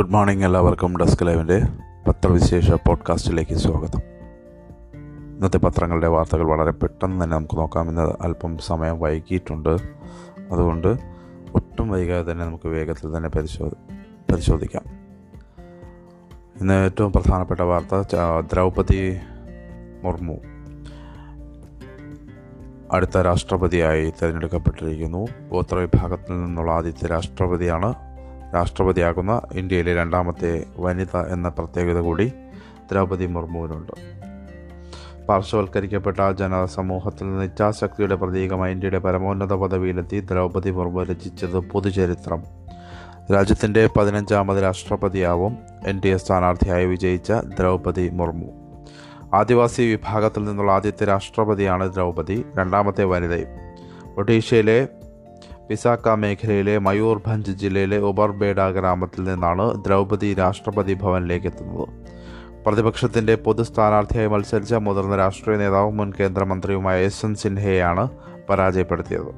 Good morning എല്ലാവർക്കും desk ലൈവിന്റെ പത്രവിശേഷ പോഡ്കാസ്റ്റിലേക്ക് സ്വാഗതം. ഇന്നത്തെ പത്രങ്ങളുടെ വാർത്തകൾ വളരെ പെട്ടെന്ന് തന്നെ നമുക്ക് നോക്കാം ഇന്ന് അല്പം സമയം വൈകിയിട്ടുണ്ട്. അതുകൊണ്ട് ഒട്ടും വൈകാതെ തന്നെ നമുക്ക് വേഗത്തിൽ തന്നെ പരിശോധി പരിശോധിക്കാം. ഇന്ന് ഏറ്റവും പ്രധാനപ്പെട്ട വാർത്ത ദ്രൗപതി മുർമു അടുത്ത രാഷ്ട്രപതിയായി തിരഞ്ഞെടുക്കപ്പെട്ടിരിക്കുന്നു. ഗോത്രവിഭാഗത്തിൽ നിന്നുള്ള ആദ്യത്തെ രാഷ്ട്രപതിയാണ് രാഷ്ട്രപതിയാകുന്ന ഇന്ത്യയിലെ രണ്ടാമത്തെ വനിത എന്ന പ്രത്യേകത കൂടി ദ്രൗപദി മുർമുവിനുണ്ട്. പാർശ്വവൽക്കരിക്കപ്പെട്ട ജനസമൂഹത്തിൽ നിന്ന് ഇച്ഛാശക്തിയുടെ പ്രതീകമായി ഇന്ത്യയുടെ പരമോന്നത പദവിയിലെത്തി ദ്രൗപതി മുർമു രചിച്ചത് പൊതുചരിത്രം. രാജ്യത്തിന്റെ പതിനഞ്ചാമത് രാഷ്ട്രപതിയാവും എൻ ഡി എ സ്ഥാനാർത്ഥിയായി വിജയിച്ച ദ്രൗപതി മുർമു. ആദിവാസി വിഭാഗത്തിൽ നിന്നുള്ള ആദ്യത്തെ രാഷ്ട്രപതിയാണ് ദ്രൗപതി രണ്ടാമത്തെ വനിതയും. ഒഡീഷയിലെ പിസാക്ക മേഖലയിലെ മയൂർഭഞ്ച് ജില്ലയിലെ ഉബർബേഡ ഗ്രാമത്തിൽ നിന്നാണ് ദ്രൗപദി രാഷ്ട്രപതി ഭവനിലേക്ക് എത്തുന്നത്. പ്രതിപക്ഷത്തിന്റെ പൊതു സ്ഥാനാർത്ഥിയായി മത്സരിച്ച മുതിർന്ന രാഷ്ട്രീയ നേതാവും മുൻ കേന്ദ്രമന്ത്രിയുമായ യശ്വന്ത് സിൻഹയെയാണ് പരാജയപ്പെടുത്തിയത്.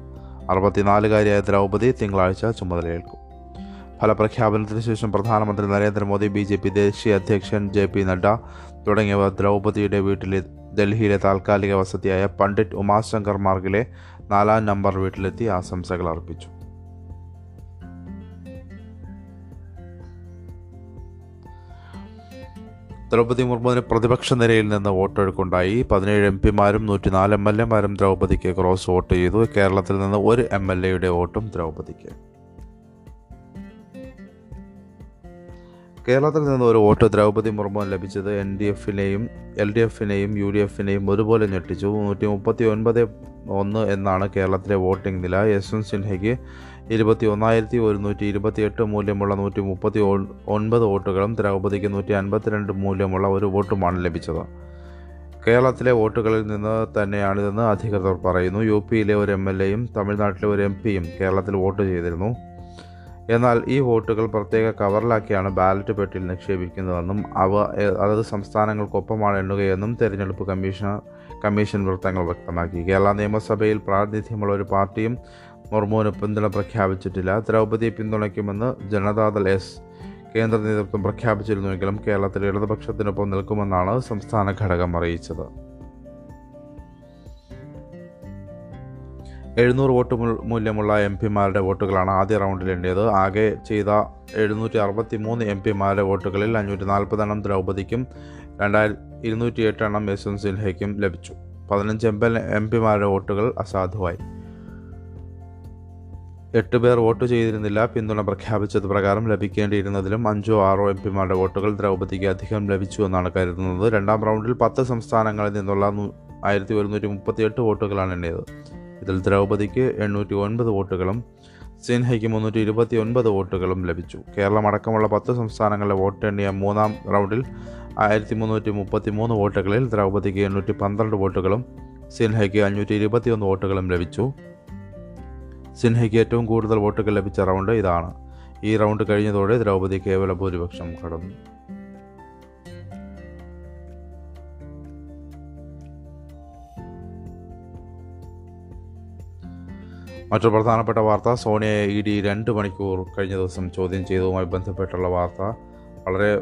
അറുപത്തിനാലുകാരിയായ ദ്രൗപദി തിങ്കളാഴ്ച ചുമതലയേൽക്കും. ഫലപ്രഖ്യാപനത്തിന് ശേഷം പ്രധാനമന്ത്രി നരേന്ദ്രമോദി ബി ജെ പി ദേശീയ അധ്യക്ഷൻ ജെ പി നഡ്ഡ തുടങ്ങിയവർ ദ്രൗപദിയുടെ വീട്ടിലെ ഡൽഹിയിലെ താൽക്കാലിക വസതിയായ പണ്ഡിറ്റ് ഉമാശങ്കർ മാർഗിലെ നാലാം നമ്പർ വീട്ടിലെത്തി ആശംസകൾ അർപ്പിച്ചു. ദ്രൗപദി മുർമുവിന് പ്രതിപക്ഷ നിരയിൽ നിന്ന് വോട്ടെടുക്കുണ്ടായി പതിനേഴ് എം പിമാരും നൂറ്റിനാല് എം എൽ എമാരും ദ്രൗപദിക്ക് ക്രോസ് വോട്ട് ചെയ്തു. കേരളത്തിൽ നിന്ന് ഒരു എം എൽ എയുടെ വോട്ടും ദ്രൗപദിക്ക്. കേരളത്തിൽ നിന്ന് ഒരു വോട്ട് ദ്രൗപദി മുർമു ലഭിച്ചത് എൻ ഡി എഫിനെയും എൽ ഡി എഫിനെയും യു ഡി എഫിനെയും ഒരുപോലെ ഞെട്ടിച്ചു. നൂറ്റി മുപ്പത്തി ഒൻപത് ഒന്ന് എന്നാണ് കേരളത്തിലെ വോട്ടിംഗ് നില. യശ്വന്ത് സിൻഹയ്ക്ക് ഇരുപത്തി ഒന്നായിരത്തി ഒരുന്നൂറ്റി ഇരുപത്തിയെട്ട് മൂല്യമുള്ള നൂറ്റി മുപ്പത്തി ഒൻപത് വോട്ടുകളും ദ്രൗപദിക്ക് നൂറ്റി അൻപത്തിരണ്ട് മൂല്യമുള്ള ഒരു വോട്ടുമാണ് ലഭിച്ചത്. കേരളത്തിലെ വോട്ടുകളിൽ നിന്ന് തന്നെയാണിതെന്ന് അധികൃതർ പറയുന്നു. യു പിയിലെ ഒരു എം എൽ എയും തമിഴ്നാട്ടിലെ ഒരു എം പിയും കേരളത്തിൽ വോട്ട് ചെയ്തിരുന്നു. എന്നാൽ ഈ വോട്ടുകൾ പ്രത്യേക കവറിലാക്കിയാണ് ബാലറ്റ് പെട്ടിയിൽ നിക്ഷേപിക്കുന്നതെന്നും അവ അതത് സംസ്ഥാനങ്ങൾക്കൊപ്പമാണ് എണ്ണുകയെന്നും തെരഞ്ഞെടുപ്പ് കമ്മീഷണർ കമ്മീഷൻ വൃത്തങ്ങൾ വ്യക്തമാക്കി. കേരള നിയമസഭയിൽ പ്രാതിനിധ്യമുള്ള ഒരു പാർട്ടിയും മുർമുവിന് പിന്തുണ പ്രഖ്യാപിച്ചിട്ടില്ല. ദ്രൗപതിയെ പിന്തുണയ്ക്കുമെന്ന് ജനതാദൾ എസ് കേന്ദ്ര നേതൃത്വം പ്രഖ്യാപിച്ചിരുന്നുവെങ്കിലും കേരളത്തിൽ ഇടതുപക്ഷത്തിനൊപ്പം നിൽക്കുമെന്നാണ് സംസ്ഥാന ഘടകം അറിയിച്ചത്. എഴുന്നൂറ് വോട്ട് മൂല്യമുള്ള എം പിമാരുടെ വോട്ടുകളാണ് ആദ്യ റൗണ്ടിൽ എണ്ണിയത്. ആകെ ചെയ്ത എഴുന്നൂറ്റി അറുപത്തി മൂന്ന് എം പിമാരുടെ വോട്ടുകളിൽ അഞ്ഞൂറ്റി നാൽപ്പതെണ്ണം ദ്രൗപദിക്കും രണ്ടായിരത്തി ഇരുന്നൂറ്റി എട്ട് എണ്ണം യശ്വന്ത് സിൻഹയ്ക്കും ലഭിച്ചു. പതിനഞ്ച് എം എം പിമാരുടെ വോട്ടുകൾ അസാധുവായി. എട്ട് പേർ വോട്ട് ചെയ്തിരുന്നില്ല. പിന്തുണ പ്രഖ്യാപിച്ചത് പ്രകാരം ലഭിക്കേണ്ടിയിരുന്നതിലും അഞ്ചോ ആറോ എം പിമാരുടെ വോട്ടുകൾ ദ്രൗപദിക്ക് അധികം ലഭിച്ചു എന്നാണ് കരുതുന്നത്. രണ്ടാം റൗണ്ടിൽ പത്ത് സംസ്ഥാനങ്ങളിൽ നിന്നുള്ള ആയിരത്തി ഒരുന്നൂറ്റി മുപ്പത്തിയെട്ട് വോട്ടുകളാണ് എണ്ണിയത്. ഇതിൽ ദ്രൗപദിക്ക് എണ്ണൂറ്റി ഒൻപത് വോട്ടുകളും സിൻഹയ്ക്ക് മുന്നൂറ്റി ഇരുപത്തി ഒൻപത് വോട്ടുകളും ലഭിച്ചു. കേരളം അടക്കമുള്ള പത്ത് സംസ്ഥാനങ്ങളിലെ വോട്ട് എണ്ണിയ മൂന്നാം റൗണ്ടിൽ ആയിരത്തി മുന്നൂറ്റി മുപ്പത്തി മൂന്ന് വോട്ടുകളിൽ ദ്രൗപദിക്ക് എണ്ണൂറ്റി പന്ത്രണ്ട് വോട്ടുകളും സിൻഹയ്ക്ക് അഞ്ഞൂറ്റി ഇരുപത്തിയൊന്ന് വോട്ടുകളും ലഭിച്ചു. സിൻഹയ്ക്ക് ഏറ്റവും കൂടുതൽ വോട്ടുകൾ ലഭിച്ച റൗണ്ട് ഇതാണ്. ഈ റൗണ്ട് കഴിഞ്ഞതോടെ ദ്രൗപദി കേവല ഭൂരിപക്ഷം കടന്നു. മറ്റൊരു പ്രധാനപ്പെട്ട വാർത്ത സോണിയയെ ഇ ഡി രണ്ട് മണിക്കൂർ കഴിഞ്ഞ ദിവസം ചോദ്യം ചെയ്തതുമായി ബന്ധപ്പെട്ടുള്ള വാർത്ത. വളരെ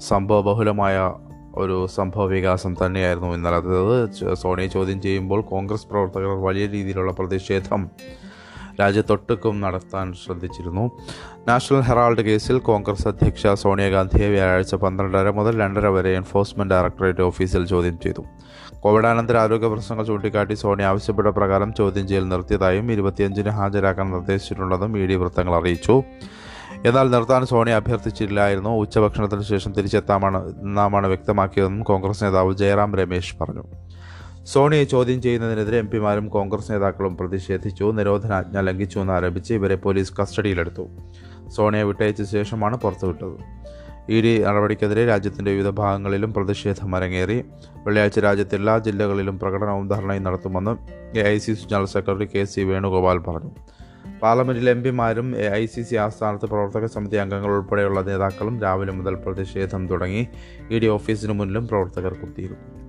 സംഭവബഹുലമായ ഒരു സംഭവ വികാസം തന്നെയായിരുന്നു ഇന്നലെ. അതായത് സോണിയെ ചോദ്യം ചെയ്യുമ്പോൾ കോൺഗ്രസ് പ്രവർത്തകർ വലിയ രീതിയിലുള്ള പ്രതിഷേധം രാജ്യത്തൊട്ടുക്കും നടത്താൻ ശ്രദ്ധിച്ചിരുന്നു. നാഷണൽ ഹെറാൾഡ് കേസിൽ കോൺഗ്രസ് അധ്യക്ഷ സോണിയാഗാന്ധിയെ വ്യാഴാഴ്ച പന്ത്രണ്ടര മുതൽ രണ്ടര വരെ എൻഫോഴ്സ്മെന്റ് ഡയറക്ടറേറ്റ് ഓഫീസിൽ ചോദ്യം ചെയ്തു. കോവിഡാനന്തര ആരോഗ്യ പ്രശ്നങ്ങൾ ചൂണ്ടിക്കാട്ടി സോണി ആവശ്യപ്പെട്ട പ്രകാരം ചോദ്യം ചെയ്യൽ നിർത്തിയതായും ഇരുപത്തിയഞ്ചിന് ഹാജരാക്കാൻ നിർദ്ദേശിച്ചിട്ടുണ്ടെന്നും മീഡിയ വൃത്തങ്ങൾ അറിയിച്ചു. എന്നാൽ നിർത്താൻ സോണി അഭ്യർത്ഥിച്ചില്ലായിരുന്നു. ഉച്ചഭക്ഷണത്തിന് ശേഷം തിരിച്ചെത്താമാണ് എന്നാമാണ് വ്യക്തമാക്കിയതെന്നും കോൺഗ്രസ് നേതാവ് ജയറാം രമേശ് പറഞ്ഞു. സോണിയെ ചോദ്യം ചെയ്യുന്നതിനെതിരെ എം പിമാരും കോൺഗ്രസ് നേതാക്കളും പ്രതിഷേധിച്ചു നിരോധനാജ്ഞ ലംഘിച്ചു എന്നാരോപിച്ച് ഇവരെ പോലീസ് കസ്റ്റഡിയിലെടുത്തു. സോണിയെ വിട്ടയച്ച ശേഷമാണ് പുറത്തുവിട്ടത്. ഡി നടപടിക്കെതിരെ രാജ്യത്തിന്റെ വിവിധ ഭാഗങ്ങളിലും പ്രതിഷേധം അരങ്ങേറി. വെള്ളിയാഴ്ച രാജ്യത്തെ എല്ലാ ജില്ലകളിലും പ്രകടനവും ധർണയും നടത്തുമെന്ന് A I C C general secretary K C Venugopal പറഞ്ഞു. പാർലമെന്റിലെ എം പിമാരും എ ഐ സി സി ആസ്ഥാനത്ത് പ്രവർത്തക സമിതി അംഗങ്ങൾ ഉൾപ്പെടെയുള്ള നേതാക്കളും രാവിലെ മുതൽ പ്രതിഷേധം തുടങ്ങി. ഇ ഡി ഓഫീസിന് മുന്നിലും പ്രവർത്തകർ കുത്തിയിരുന്നു.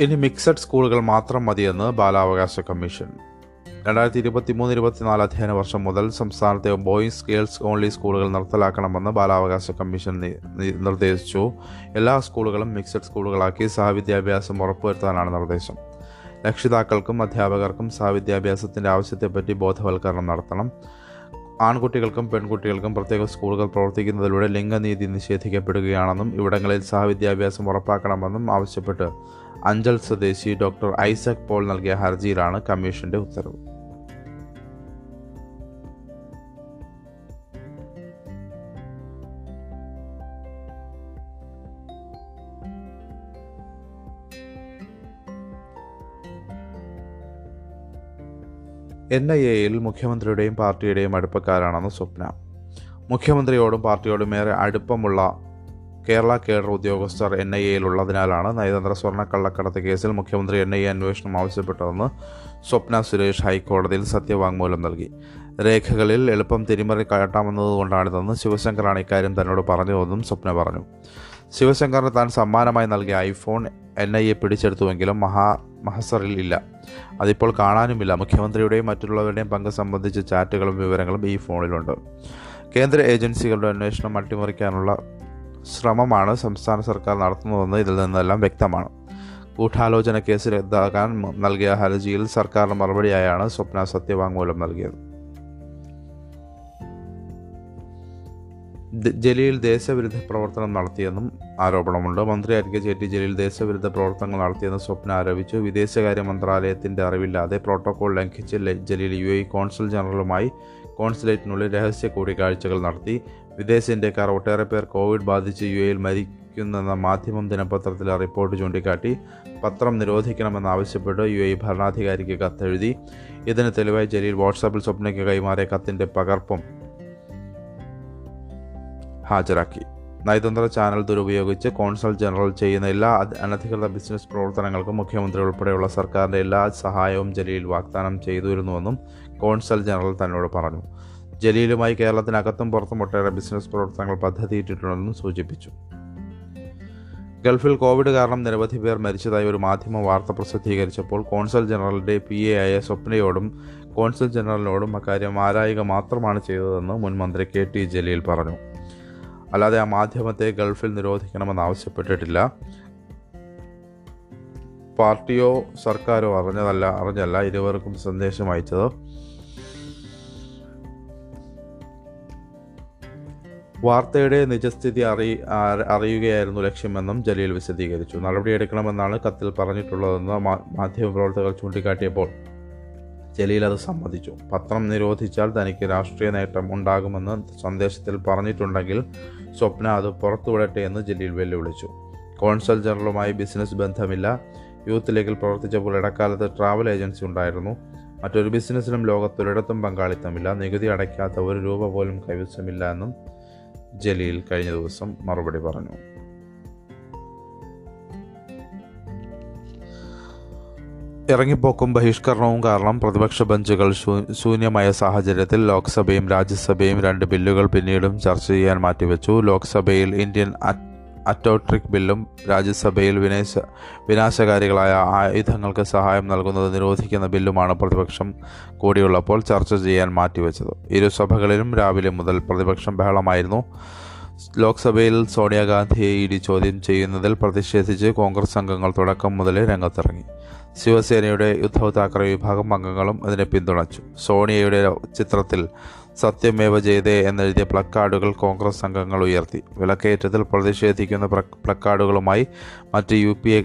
ഇനി മിക്സഡ് സ്കൂളുകൾ മാത്രം മതിയെന്ന് ബാലാവകാശ കമ്മീഷൻ. രണ്ടായിരത്തി ഇരുപത്തി മൂന്ന് ഇരുപത്തിനാല് അധ്യയന വർഷം മുതൽ സംസ്ഥാനത്തെ ബോയ്സ് ഗേൾസ് ഓൺലി സ്കൂളുകൾ നിർത്തലാക്കണമെന്ന് ബാലാവകാശ കമ്മീഷൻ നിർദ്ദേശിച്ചു. എല്ലാ സ്കൂളുകളും മിക്സഡ് സ്കൂളുകളാക്കി സഹവിദ്യാഭ്യാസം ഉറപ്പുവരുത്താനാണ് നിർദ്ദേശം. രക്ഷിതാക്കൾക്കും അധ്യാപകർക്കും സഹവിദ്യാഭ്യാസത്തിന്റെ ആവശ്യത്തെപ്പറ്റി ബോധവൽക്കരണം നടത്തണം. ആൺകുട്ടികൾക്കും പെൺകുട്ടികൾക്കും പ്രത്യേക സ്കൂളുകൾ പ്രവർത്തിക്കുന്നതിലൂടെ ലിംഗനീതി നിഷേധിക്കപ്പെടുകയാണെന്നും ഇവിടങ്ങളിൽ സഹവിദ്യാഭ്യാസം ഉറപ്പാക്കണമെന്നും ആവശ്യപ്പെട്ട് അഞ്ചൽ സ്വദേശി ഡോക്ടർ ഐസക് പോൾ നൽകിയ ഹർജിയിലാണ് കമ്മീഷന്റെ ഉത്തരവ്. എൻ ഐ എയിൽ മുഖ്യമന്ത്രിയുടെയും പാർട്ടിയുടെയും അടുപ്പക്കാരാണെന്ന് സ്വപ്ന. മുഖ്യമന്ത്രിയോടും പാർട്ടിയോടും ഏറെ അടുപ്പമുള്ള കേരള കേഡർ ഉദ്യോഗസ്ഥർ എൻ ഐ എയിൽ ഉള്ളതിനാലാണ് നയതന്ത്ര സ്വർണക്കള്ളക്കടത്ത് കേസിൽ മുഖ്യമന്ത്രി എൻ ഐ എ അന്വേഷണം ആവശ്യപ്പെട്ടതെന്ന് സ്വപ്ന സുരേഷ് ഹൈക്കോടതിയിൽ സത്യവാങ്മൂലം നൽകി. രേഖകളിൽ എളുപ്പം തിരിമറി കാട്ടാമെന്നതുകൊണ്ടാണിതെന്ന് ശിവശങ്കറാണ് ഇക്കാര്യം തന്നോട് പറഞ്ഞതെന്നും സ്വപ്ന പറഞ്ഞു. ശിവശങ്കറിന് താൻ സമ്മാനമായി നൽകിയ ഐഫോൺ എൻ ഐ എ പിടിച്ചെടുത്തുവെങ്കിലും മഹാ മഹസറിൽ ഇല്ല. അതിപ്പോൾ കാണാനുമില്ല. മുഖ്യമന്ത്രിയുടെയും മറ്റുള്ളവരുടെയും പങ്ക് സംബന്ധിച്ച ചാറ്റുകളും വിവരങ്ങളും ഈ ഫോണിലുണ്ട്. കേന്ദ്ര ഏജൻസികളുടെ അന്വേഷണം അട്ടിമറിക്കാനുള്ള ശ്രമമാണ് സംസ്ഥാന സർക്കാർ നടത്തുന്നതെന്ന് ഇതിൽ നിന്നെല്ലാം വ്യക്തമാണ്. ഗൂഢാലോചന കേസ് റദ്ദാക്കാൻ നൽകിയ ഹർജിയിൽ സർക്കാരിന് മറുപടിയായാണ് സ്വപ്ന സത്യവാങ്മൂലം നൽകിയത്. ജലീൽ ദേശവിരുദ്ധ പ്രവർത്തനം നടത്തിയെന്നും ആരോപണമുണ്ട്. മന്ത്രി അരികെ ചേറ്റി ജലീൽ ദേശവിരുദ്ധ പ്രവർത്തനങ്ങൾ നടത്തിയെന്ന് സ്വപ്ന ആരോപിച്ചു. വിദേശകാര്യ മന്ത്രാലയത്തിന്റെ അറിവില്ലാതെ പ്രോട്ടോകോൾ ലംഘിച്ച് ജലീൽ യു എ കോൺസുൽ ജനറലുമായി കോൺസുലേറ്റിനുള്ളിൽ രഹസ്യ കൂടിക്കാഴ്ചകൾ നടത്തി. വിദേശ ഇന്ത്യക്കാർ ഒട്ടേറെ പേർ കോവിഡ് ബാധിച്ച് യു എയിൽ മരിക്കുന്നെന്ന മാധ്യമം ദിനപത്രത്തിലെ റിപ്പോർട്ട് ചൂണ്ടിക്കാട്ടി പത്രം നിരോധിക്കണമെന്നാവശ്യപ്പെട്ട് യു എ ഭരണാധികാരിക്ക് കത്തെഴുതി. ഇതിന് തെളിവായി ജലീൽ വാട്സാപ്പിൽ സ്വപ്നയ്ക്ക് കൈമാറിയ കത്തിന്റെ പകർപ്പും ഹാജരാക്കി. നയതന്ത്ര ചാനൽ ദുരുപയോഗിച്ച് കോൺസൽ ജനറൽ ചെയ്യുന്ന എല്ലാ അനധികൃത ബിസിനസ് പ്രവർത്തനങ്ങൾക്കും മുഖ്യമന്ത്രി ഉൾപ്പെടെയുള്ള സർക്കാരിന്റെ എല്ലാ സഹായവും ജലീൽ വാഗ്ദാനം ചെയ്തിരുന്നുവെന്നും കോൺസൽ ജനറൽ തന്നോട് പറഞ്ഞു. ജലീലുമായി കേരളത്തിനകത്തും പുറത്തും ഒട്ടേറെ ബിസിനസ് പ്രവർത്തനങ്ങൾ പദ്ധതിയിട്ടിട്ടുണ്ടെന്നും സൂചിപ്പിച്ചു. ഗൾഫിൽ കോവിഡ് കാരണം നിരവധി പേർ മരിച്ചതായി ഒരു മാധ്യമ വാർത്ത പ്രസിദ്ധീകരിച്ചപ്പോൾ കോൺസൽ ജനറലിന്റെ പി എ ആയ സ്വപ്നയോടും കോൺസൽ ജനറലിനോടും അക്കാര്യം ആരായിക മാത്രമാണ് ചെയ്തതെന്ന് മുൻ മന്ത്രി കെ ടി ജലീൽ പറഞ്ഞു. അല്ലാതെ ആ മാധ്യമത്തെ ഗൾഫിൽ നിരോധിക്കണമെന്ന് ആവശ്യപ്പെട്ടിട്ടില്ല. പാർട്ടിയോ സർക്കാരോ അറിഞ്ഞതല്ല അറിഞ്ഞല്ല ഇരുവർക്കും സന്ദേശം അയച്ചത്? വാർത്തയുടെ നിജസ്ഥിതി അറി അറിയുകയായിരുന്നു ലക്ഷ്യമെന്നും ജലീൽ വിശദീകരിച്ചു. നടപടിയെടുക്കണമെന്നാണ് കത്തിൽ പറഞ്ഞിട്ടുള്ളതെന്ന് മാധ്യമപ്രവർത്തകർ ചൂണ്ടിക്കാട്ടിയപ്പോൾ ജലീൽ അത് സമ്മതിച്ചു. പത്രം നിരോധിച്ചാൽ തനിക്ക് രാഷ്ട്രീയ നേട്ടം ഉണ്ടാകുമെന്ന് സന്ദേശത്തിൽ പറഞ്ഞിട്ടുണ്ടെങ്കിൽ സ്വപ്ന അത് പുറത്തുവിടട്ടെ എന്ന് ജലീൽ വെല്ലുവിളിച്ചു കോൺസൽ ജനറലുമായി ബിസിനസ് ബന്ധമില്ല. യൂത്ത് ലീഗിൽ പ്രവർത്തിച്ചപ്പോൾ ഇടക്കാലത്ത് ട്രാവൽ ഏജൻസി ഉണ്ടായിരുന്നു. മറ്റൊരു ബിസിനസ്സിലും ലോകത്തൊരിടത്തും പങ്കാളിത്തമില്ല. നികുതി അടയ്ക്കാത്ത ഒരു രൂപ പോലും കൈവശമില്ല എന്നും ജലീൽ കഴിഞ്ഞ ദിവസം മറുപടി പറഞ്ഞു. ഇറങ്ങിപ്പോക്കും ബഹിഷ്കരണവും കാരണം പ്രതിപക്ഷ ബെഞ്ചുകൾ ശൂന്യമായ സാഹചര്യത്തിൽ ലോക്സഭയും രാജ്യസഭയും രണ്ട് ബില്ലുകൾ പിന്നീടും ചർച്ച ചെയ്യാൻ മാറ്റിവെച്ചു. ലോക്സഭയിൽ ഇന്ത്യൻ അറ്റോട്രിക് ബില്ലും രാജ്യസഭയിൽ വിനേശ വിനാശകാരികളായ ആയുധങ്ങൾക്ക് സഹായം നൽകുന്നത് നിരോധിക്കുന്ന ബില്ലുമാണ് പ്രതിപക്ഷം കൂടിയുള്ളപ്പോൾ ചർച്ച ചെയ്യാൻ മാറ്റിവെച്ചത്. ഇരുസഭകളിലും രാവിലെ മുതൽ പ്രതിപക്ഷം ബഹളമായിരുന്നു. ലോക്സഭയിൽ സോണിയാഗാന്ധിയെ ഇ ഡി ചോദ്യം ചെയ്യുന്നതിൽ പ്രതിഷേധിച്ച് കോൺഗ്രസ് അംഗങ്ങൾ തുടക്കം മുതലേ രംഗത്തിറങ്ങി. ശിവസേനയുടെ ഉദ്ധവ് താക്കറെ വിഭാഗം അംഗങ്ങളും അതിനെ പിന്തുണച്ചു. സോണിയയുടെ ചിത്രത്തിൽ സത്യമേവ ജയതേ എന്നെഴുതിയ പ്ലക്കാർഡുകൾ കോൺഗ്രസ് അംഗങ്ങൾ ഉയർത്തി. വിലക്കയറ്റത്തിൽ പ്രതിഷേധിക്കുന്ന പ്ലക്കാർഡുകളുമായി മറ്റ് യു പി എ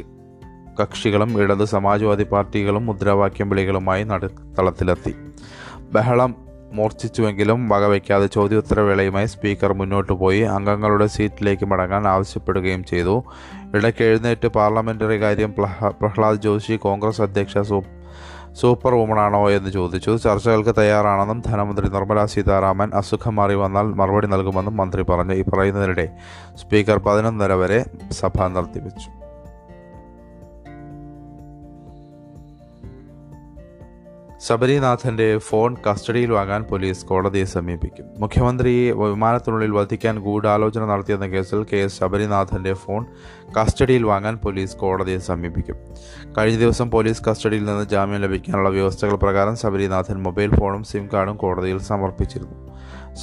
കക്ഷികളും ഇടത് സമാജ്വാദി പാർട്ടികളും മുദ്രാവാക്യം വിളികളുമായി നടുത്തളത്തിലെത്തി ബഹളം മൂർച്ഛിച്ചുവെങ്കിലും വകവയ്ക്കാതെ ചോദ്യോത്തരവേളയുമായി സ്പീക്കർ മുന്നോട്ടു പോയി അംഗങ്ങളുടെ സീറ്റിലേക്ക് മടങ്ങാൻ ആവശ്യപ്പെടുകയും ചെയ്തു. ഇടയ്ക്ക് എഴുന്നേറ്റ് പാർലമെന്ററി കാര്യം പ്രഹ്ലാദ് ജോഷി കോൺഗ്രസ് അധ്യക്ഷ സൂപ്പർ വുമണാണോ എന്ന് ചോദിച്ചു. ചർച്ചകൾക്ക് തയ്യാറാണെന്നും ധനമന്ത്രി നിർമ്മല സീതാരാമൻ അസുഖം മാറി വന്നാൽ മറുപടി നൽകുമെന്നും മന്ത്രി പറഞ്ഞു. ഈ പറയുന്നതിനിടെ സ്പീക്കർ പതിനൊന്നര വരെ സഭ നിർത്തിവെച്ചു. ശബരിനാഥന്റെ ഫോൺ കസ്റ്റഡിയിൽ വാങ്ങാൻ പോലീസ് കോടതിയെ സമീപിക്കും. മുഖ്യമന്ത്രിയെ വിമാനത്തിനുള്ളിൽ വധിക്കാൻ ഗൂഢാലോചന നടത്തിയെന്ന കേസിൽ കെ എസ് ശബരിനാഥന്റെ ഫോൺ കസ്റ്റഡിയിൽ വാങ്ങാൻ പോലീസ് കോടതിയെ സമീപിക്കും. കഴിഞ്ഞ ദിവസം പോലീസ് കസ്റ്റഡിയിൽ നിന്ന് ജാമ്യം ലഭിക്കാനുള്ള വ്യവസ്ഥകൾ പ്രകാരം ശബരിനാഥൻ മൊബൈൽ ഫോണും സിം കാർഡും കോടതിയിൽ സമർപ്പിച്ചിരുന്നു.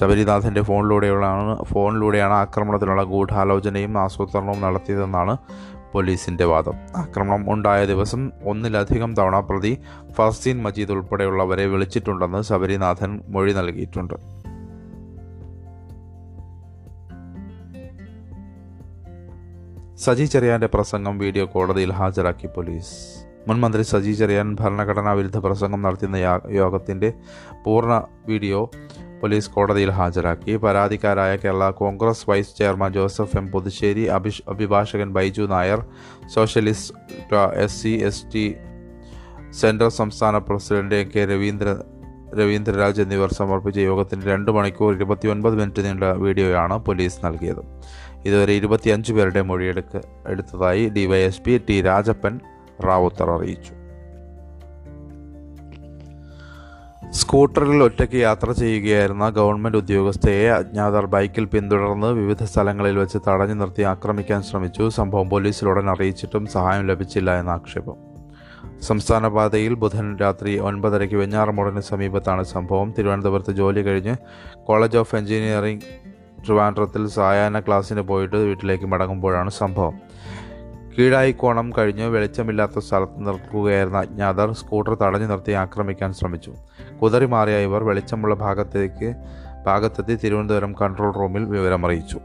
ശബരിനാഥന്റെ ഫോണിലൂടെയുള്ള ഫോണിലൂടെയാണ് ആക്രമണത്തിനുള്ള ഗൂഢാലോചനയും ആസൂത്രണവും നടത്തിയതെന്നാണ് പോലീസിന്റെ വാദം. ആക്രമണം ഉണ്ടായ ദിവസം ഒന്നിലധികം തവണ പ്രതി ഫർസീൻ മജീദ് ഉൾപ്പെടെയുള്ളവരെ വിളിച്ചിട്ടുണ്ടെന്ന് ശബരിനാഥൻ മൊഴി നൽകിയിട്ടുണ്ട്. സജി ചെറിയാന്റെ പ്രസംഗം വീഡിയോ കോടതിയിൽ ഹാജരാക്കി പോലീസ്. മുൻമന്ത്രി സജി ചെറിയാൻ ഭരണഘടനാ വിരുദ്ധ പ്രസംഗം നടത്തുന്ന യോഗത്തിന്റെ പൂർണ വീഡിയോ പോലീസ് കോടതിയിൽ ഹാജരാക്കി. പരാതിക്കാരായ Kerala Congress vice chairman Joseph M Puthussery Abhish അഭിഭാഷകൻ Baiju Nair socialist S C S T central സംസ്ഥാന president A K Ravindra Ravindraraj എന്നിവർ സമർപ്പിച്ച യോഗത്തിന് രണ്ട് മണിക്കൂർ ഇരുപത്തിയൊൻപത് മിനിറ്റ് നീണ്ട വീഡിയോയാണ് പോലീസ് നൽകിയത്. ഇതുവരെ ഇരുപത്തിയഞ്ച് പേരുടെ മൊഴിയെടുക്ക എടുത്തതായി ഡിവൈഎസ്പി ടി രാജപ്പൻ റാവുത്തർ അറിയിച്ചു. സ്കൂട്ടറിൽ ഒറ്റയ്ക്ക് യാത്ര ചെയ്യുകയായിരുന്ന ഗവൺമെന്റ് ഉദ്യോഗസ്ഥയെ അജ്ഞാതർ ബൈക്കിൽ പിന്തുടർന്ന് വിവിധ സ്ഥലങ്ങളിൽ വെച്ച് തടഞ്ഞു നിർത്തി ആക്രമിക്കാൻ ശ്രമിച്ചു. സംഭവം പോലീസിലുടൻ അറിയിച്ചിട്ടും സഹായം ലഭിച്ചില്ല എന്ന ആക്ഷേപം. സംസ്ഥാന പാതയിൽ ബുധൻ രാത്രി ഒൻപതരയ്ക്ക് വെഞ്ഞാറമൂടിന് സമീപത്താണ് സംഭവം. തിരുവനന്തപുരത്ത് ജോലി കഴിഞ്ഞ് കോളേജ് ഓഫ് എഞ്ചിനീയറിംഗ് ട്രിവാൻഡ്രത്തിൽ സായാഹ്ന ക്ലാസ്സിന് പോയിട്ട് വീട്ടിലേക്ക് മടങ്ങുമ്പോഴാണ് സംഭവം. കീഴായിക്കോണം കഴിഞ്ഞ് വെളിച്ചമില്ലാത്ത സ്ഥലത്ത് നിൽക്കുകയായിരുന്ന അജ്ഞാതർ സ്കൂട്ടർ തടഞ്ഞു നിർത്തി ആക്രമിക്കാൻ ശ്രമിച്ചു. കുതറി മാറിയ ഇവർ വെളിച്ചമുള്ള ഭാഗത്തേക്ക് ഭാഗത്തെത്തി തിരുവനന്തപുരം കൺട്രോൾ റൂമിൽ വിവരമറിയിച്ചു.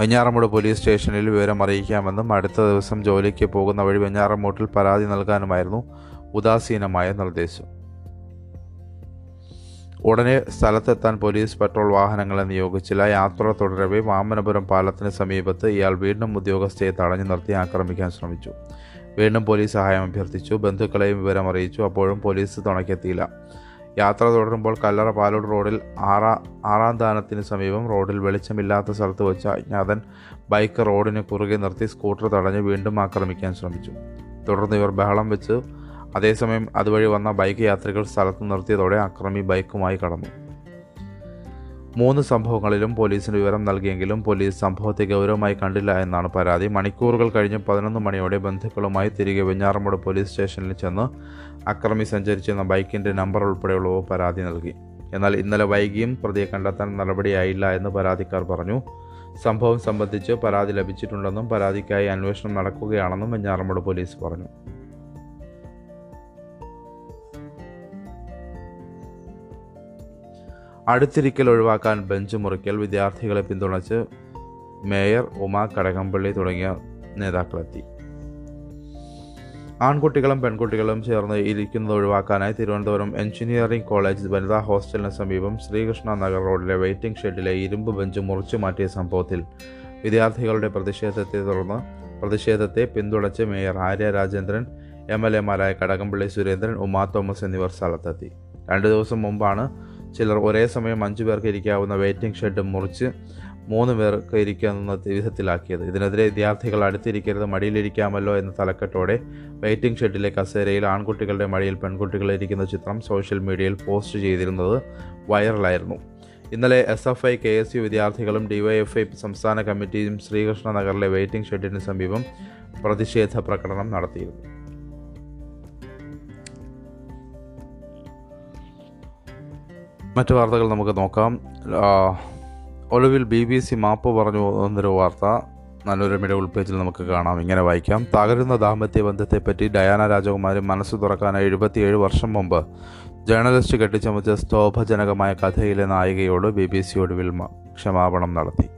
വെഞ്ഞാറമൂട് പോലീസ് സ്റ്റേഷനിൽ വിവരം അറിയിക്കാമെന്നും അടുത്ത ദിവസം ജോലിക്ക് പോകുന്ന വഴി വെഞ്ഞാറമൂട്ടിൽ പരാതി നൽകാനുമായിരുന്നു ഉദാസീനമായ നിർദ്ദേശം. ഉടനെ സ്ഥലത്തെത്താൻ പോലീസ് പെട്രോൾ വാഹനങ്ങളെ നിയോഗിച്ചില്ല. യാത്ര തുടരവെ വാമനപുരം പാലത്തിന് സമീപത്ത് ഇയാൾ വീണ്ടും ഉദ്യോഗസ്ഥയെ തടഞ്ഞു നിർത്തി ആക്രമിക്കാൻ ശ്രമിച്ചു. വീണ്ടും പോലീസ് സഹായം അഭ്യർത്ഥിച്ചു. ബന്ധുക്കളെയും വിവരം അറിയിച്ചു അപ്പോഴും പോലീസ് തുണയ്ക്കെത്തിയില്ല. യാത്ര തുടരുമ്പോൾ കല്ലറ പാലോട് റോഡിൽ ആറാ ആറാം ദാനത്തിന് സമീപം റോഡിൽ വെളിച്ചമില്ലാത്ത സ്ഥലത്ത് വെച്ച് അജ്ഞാതൻ ബൈക്ക് റോഡിന് കുറുകെ നിർത്തി സ്കൂട്ടർ തടഞ്ഞ് വീണ്ടും ആക്രമിക്കാൻ ശ്രമിച്ചു. തുടർന്ന് ഇവർ ബഹളം വെച്ച് അതേസമയം അതുവഴി വന്ന ബൈക്ക് യാത്രികൾ സ്ഥലത്ത് നിർത്തിയതോടെ അക്രമി ബൈക്കുമായി കടന്നു. മൂന്ന് സംഭവങ്ങളിലും പോലീസിന് വിവരം നൽകിയെങ്കിലും പോലീസ് സംഭവത്തെ ഗൗരവമായി കണ്ടില്ല എന്നാണ് പരാതി. മണിക്കൂറുകൾ കഴിഞ്ഞ് പതിനൊന്ന് മണിയോടെ ബന്ധുക്കളുമായി തിരികെ വെഞ്ഞാറമൂട് പോലീസ് സ്റ്റേഷനിൽ ചെന്ന് അക്രമി സഞ്ചരിച്ചിരുന്ന ബൈക്കിന്റെ നമ്പർ ഉൾപ്പെടെയുള്ളവ പരാതി നൽകി. എന്നാൽ ഇന്നലെ വൈകിയും പ്രതിയെ കണ്ടെത്താൻ നടപടിയായില്ല എന്ന് പരാതിക്കാർ പറഞ്ഞു. സംഭവം സംബന്ധിച്ച് പരാതി ലഭിച്ചിട്ടുണ്ടെന്നും പരാതിക്കായി അന്വേഷണം നടക്കുകയാണെന്നും വെഞ്ഞാറമൂട് പോലീസ് പറഞ്ഞു. അടുത്തിരിക്കൽ ഒഴിവാക്കാൻ ബെഞ്ച് മുറിക്കൽ വിദ്യാർത്ഥികളെ പിന്തുണച്ച് മേയർ ഉമ കടകംപള്ളി തുടങ്ങിയ നേതാക്കളെത്തി. ആൺകുട്ടികളും പെൺകുട്ടികളും ചേർന്ന് ഇരിക്കുന്നത് ഒഴിവാക്കാനായി തിരുവനന്തപുരം എഞ്ചിനീയറിംഗ് കോളേജ് വനിതാ ഹോസ്റ്റലിന് സമീപം ശ്രീകൃഷ്ണ നഗർ റോഡിലെ വെയിറ്റിംഗ് ഷെഡിലെ ഇരുമ്പ് ബെഞ്ച് മുറിച്ചു മാറ്റിയ സംഭവത്തിൽ വിദ്യാർത്ഥികളുടെ പ്രതിഷേധത്തെ തുടർന്ന് പ്രതിഷേധത്തെ പിന്തുണച്ച് mayor Arya Rajendran M L എമാരായ Kadakampally Surendran Uma Thomas എന്നിവർ സ്ഥലത്തെത്തി. രണ്ട് ദിവസം മുമ്പാണ് ചിലർ ഒരേ സമയം അഞ്ചു പേർക്ക് ഇരിക്കാവുന്ന വെയിറ്റിംഗ് ഷെഡ് മുറിച്ച് മൂന്ന് പേർക്ക് ഇരിക്കാവുന്ന വിധത്തിലാക്കിയത്. ഇതിനെതിരെ വിദ്യാർത്ഥികൾ അടുത്തിരിക്കരുത് മടിയിലിരിക്കാമല്ലോ എന്ന തലക്കെട്ടോടെ വെയിറ്റിംഗ് ഷെഡിലെ കസേരയിൽ ആൺകുട്ടികളുടെ മടിയിൽ പെൺകുട്ടികൾ ഇരിക്കുന്ന ചിത്രം സോഷ്യൽ മീഡിയയിൽ പോസ്റ്റ് ചെയ്തിരുന്നത് വൈറലായിരുന്നു. ഇന്നലെ S F I K S U വിദ്യാർത്ഥികളും ഡിവൈഎഫ്ഐ സംസ്ഥാന കമ്മിറ്റിയും ശ്രീകൃഷ്ണ നഗറിലെ വെയിറ്റിംഗ് ഷെഡിന് സമീപം പ്രതിഷേധ പ്രകടനം നടത്തിയിരുന്നു. മറ്റു വാർത്തകൾ നമുക്ക് നോക്കാം. ഒളിവിൽ ബി ബി സി മാപ്പ് പറഞ്ഞു എന്നൊരു വാർത്ത. മനോരമയുടെ ഉൾപേജിൽ നമുക്ക് കാണാം. ഇങ്ങനെ വായിക്കാം. തകരുന്ന ദാമ്പത്യ ബന്ധത്തെപ്പറ്റി ഡയാന രാജകുമാരി മനസ്സ് തുറക്കാനായി എഴുപത്തിയേഴ് വർഷം മുമ്പ് ജേർണലിസ്റ്റ് കെട്ടിച്ചമച്ച സ്തോഭജനകമായ കഥയിലെ നായികയോട് ബി ബി സി ഒടുവിൽ ക്ഷമാപണം നടത്തി.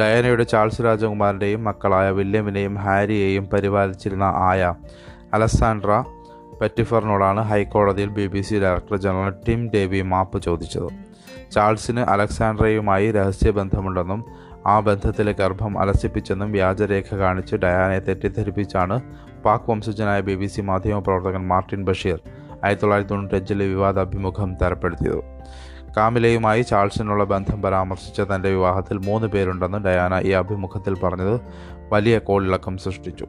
ഡയാനയുടെ ചാൾസ് രാജകുമാരന്റെയും മക്കളായ വില്യമിനെയും ഹാരിയെയും പരിപാലിച്ചിരുന്ന ആയ അലസാൻഡ്ര പെറ്റിഫറിനോടാണ് ഹൈക്കോടതിയിൽ B B C director general Tim Davie മാപ്പ് ചോദിച്ചത്. ചാൾസിന് അലക്സാൻഡ്രയുമായി രഹസ്യബന്ധമുണ്ടെന്നും ആ ബന്ധത്തിലെ ഗർഭം അലസിപ്പിച്ചെന്നും വ്യാജരേഖ കാണിച്ച് ഡയാനെ തെറ്റിദ്ധരിപ്പിച്ചാണ് പാക് വംശജനായ ബി ബി സി മാധ്യമപ്രവർത്തകൻ മാർട്ടിൻ ബഷീർ ആയിരത്തി തൊള്ളായിരത്തി തൊണ്ണൂറ്റഞ്ചിലെ വിവാദ അഭിമുഖം തരപ്പെടുത്തിയത്. കാമിലയുമായി ചാൾസിനുള്ള ബന്ധം പരാമർശിച്ച തന്റെ വിവാഹത്തിൽ മൂന്ന് പേരുണ്ടെന്ന് ഡയാന ഈ അഭിമുഖത്തിൽ പറഞ്ഞത് വലിയ കോളിളക്കം സൃഷ്ടിച്ചു.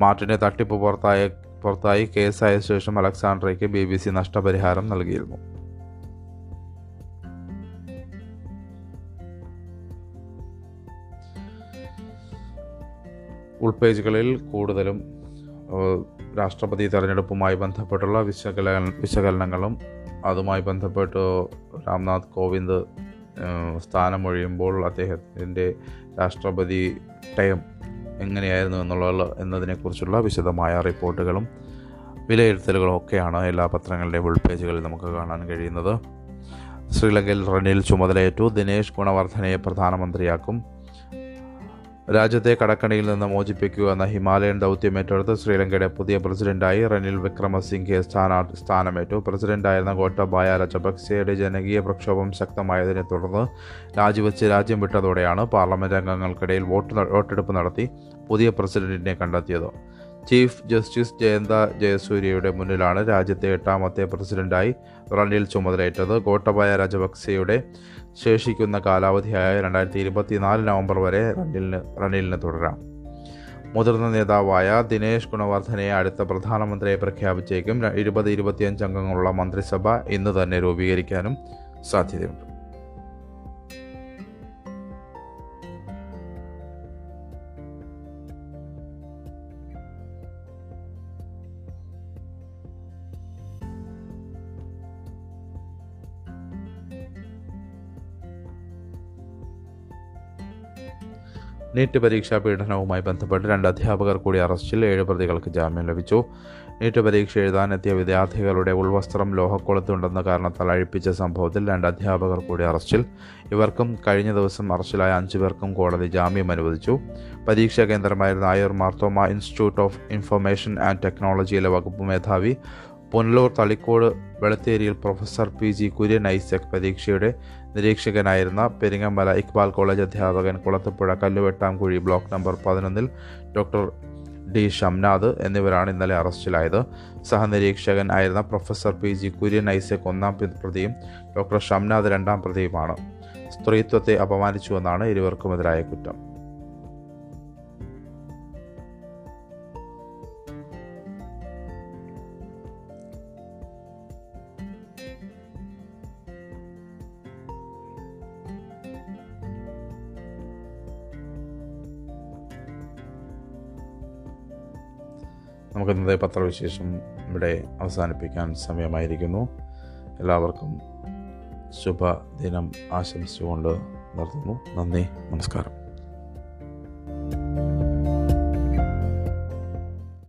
മാർട്ടിനെ തട്ടിപ്പ് പുറത്തായ പുറത്തായി കേസായ ശേഷം അലക്സാണ്ട്രയ്ക്ക് ബി ബി സി നഷ്ടപരിഹാരം നൽകിയിരുന്നു. ഉൾപേജുകളിൽ കൂടുതലും രാഷ്ട്രപതി തെരഞ്ഞെടുപ്പുമായി ബന്ധപ്പെട്ടുള്ള വിശകല വിശകലനങ്ങളും അതുമായി ബന്ധപ്പെട്ട് രാംനാഥ് കോവിന്ദ് സ്ഥാനമൊഴിയുമ്പോൾ അദ്ദേഹത്തിന്റെ രാഷ്ട്രപതി ടൈം എങ്ങനെയായിരുന്നു എന്നുള്ള എന്നതിനെക്കുറിച്ചുള്ള വിശദമായ റിപ്പോർട്ടുകളും വിലയിരുത്തലുകളും ഒക്കെയാണ് എല്ലാ പത്രങ്ങളുടെയും ഉൾപേജുകളിൽ നമുക്ക് കാണാൻ കഴിയുന്നത്. ശ്രീലങ്കയിൽ റണിൽ ചുമതലയേറ്റു ദിനേശ് ഗുണവർദ്ധനയെ പ്രധാനമന്ത്രിയാക്കും. രാജ്യത്തെ കടക്കണിയിൽ നിന്ന് മോചിപ്പിക്കുക എന്ന ഹിമാലയൻ ദൗത്യം ഏറ്റെടുത്ത് ശ്രീലങ്കയുടെ പുതിയ പ്രസിഡന്റായി റനിൽ വിക്രമസിംഘെ സ്ഥാനാ സ്ഥാനമേറ്റു. പ്രസിഡന്റായിരുന്ന ഗോട്ടബായ രജപക്സെയുടെ ജനകീയ പ്രക്ഷോഭം ശക്തമായതിനെ തുടർന്ന് രാജിവെച്ച് രാജ്യം വിട്ടതോടെയാണ് പാർലമെന്റ് അംഗങ്ങൾക്കിടയിൽ വോട്ട് വോട്ടെടുപ്പ് നടത്തി പുതിയ പ്രസിഡന്റിനെ കണ്ടെത്തിയത്. ചീഫ് ജസ്റ്റിസ് ജയന്ത ജയസൂര്യയുടെ മുന്നിലാണ് രാജ്യത്തെ എട്ടാമത്തെ പ്രസിഡന്റായി റണിൽ ചുമതലയേറ്റത്. ഗോട്ടബായ രാജപക്സെയുടെ ശേഷിക്കുന്ന കാലാവധിയായ രണ്ടായിരത്തി ഇരുപത്തിനാല് നവംബർ വരെ റണിലിന് റണിലിന് തുടരാം. മുതിർന്ന നേതാവായ ദിനേശ് ഗുണവർദ്ധനയെ അടുത്ത പ്രധാനമന്ത്രിയെ പ്രഖ്യാപിച്ചേക്കും. ഇരുപത് ഇരുപത്തിയഞ്ച് അംഗങ്ങളുള്ള മന്ത്രിസഭ ഇന്ന് തന്നെ രൂപീകരിക്കാനും സാധ്യതയുണ്ട്. നീറ്റ് പരീക്ഷാ പീഡനവുമായി ബന്ധപ്പെട്ട് രണ്ട് അധ്യാപകർ കൂടി അറസ്റ്റിൽ ഏഴ് പ്രതികൾക്ക് ജാമ്യം ലഭിച്ചു. നീറ്റ് പരീക്ഷ എഴുതാനെത്തിയ വിദ്യാർത്ഥികളുടെ ഉൾവസ്ത്രം ലോഹക്കുളത്തുണ്ടെന്ന കാരണത്താൽ അഴിപ്പിച്ച സംഭവത്തിൽ രണ്ട് അധ്യാപകർ കൂടി അറസ്റ്റിൽ. ഇവർക്കും കഴിഞ്ഞ ദിവസം അറസ്റ്റിലായ അഞ്ചു പേർക്കും കോടതി ജാമ്യം അനുവദിച്ചു. പരീക്ഷാ കേന്ദ്രമായിരുന്ന Ayur Marthoma institute of information and ടെക്നോളജിയിലെ വകുപ്പ് മേധാവി Punalur Thalikode വെളുത്തേരിയിൽ professor P G Kurian Isaac പരീക്ഷയുടെ നിരീക്ഷകനായിരുന്ന പെരിങ്ങമല ഇക്ബാൽ കോളേജ് അധ്യാപകൻ കുളത്തുപുഴ കല്ലുവെട്ടാംകുഴി ബ്ലോക്ക് നമ്പർ പതിനൊന്നിൽ ഡോക്ടർ ഡി ഷംനാഥ് എന്നിവരാണ് ഇന്നലെ അറസ്റ്റിലായത്. സഹനിരീക്ഷകൻ ആയിരുന്ന professor P G Kurian Isaac ഒന്നാം പ്രതിയും ഡോക്ടർ ഷംനാഥ് രണ്ടാം പ്രതിയുമാണ്. സ്ത്രീത്വത്തെ അപമാനിച്ചുവെന്നാണ് ഇരുവർക്കുമെതിരായ കുറ്റം. നമുക്ക് ഇന്നത്തെ പത്രവിശേഷം ഇവിടെ അവസാനിപ്പിക്കാൻ സമയമായിരിക്കുന്നു. എല്ലാവർക്കും ശുഭദിനം ആശംസിച്ചുകൊണ്ട് നിർത്തുന്നു. നന്ദി നമസ്കാരം.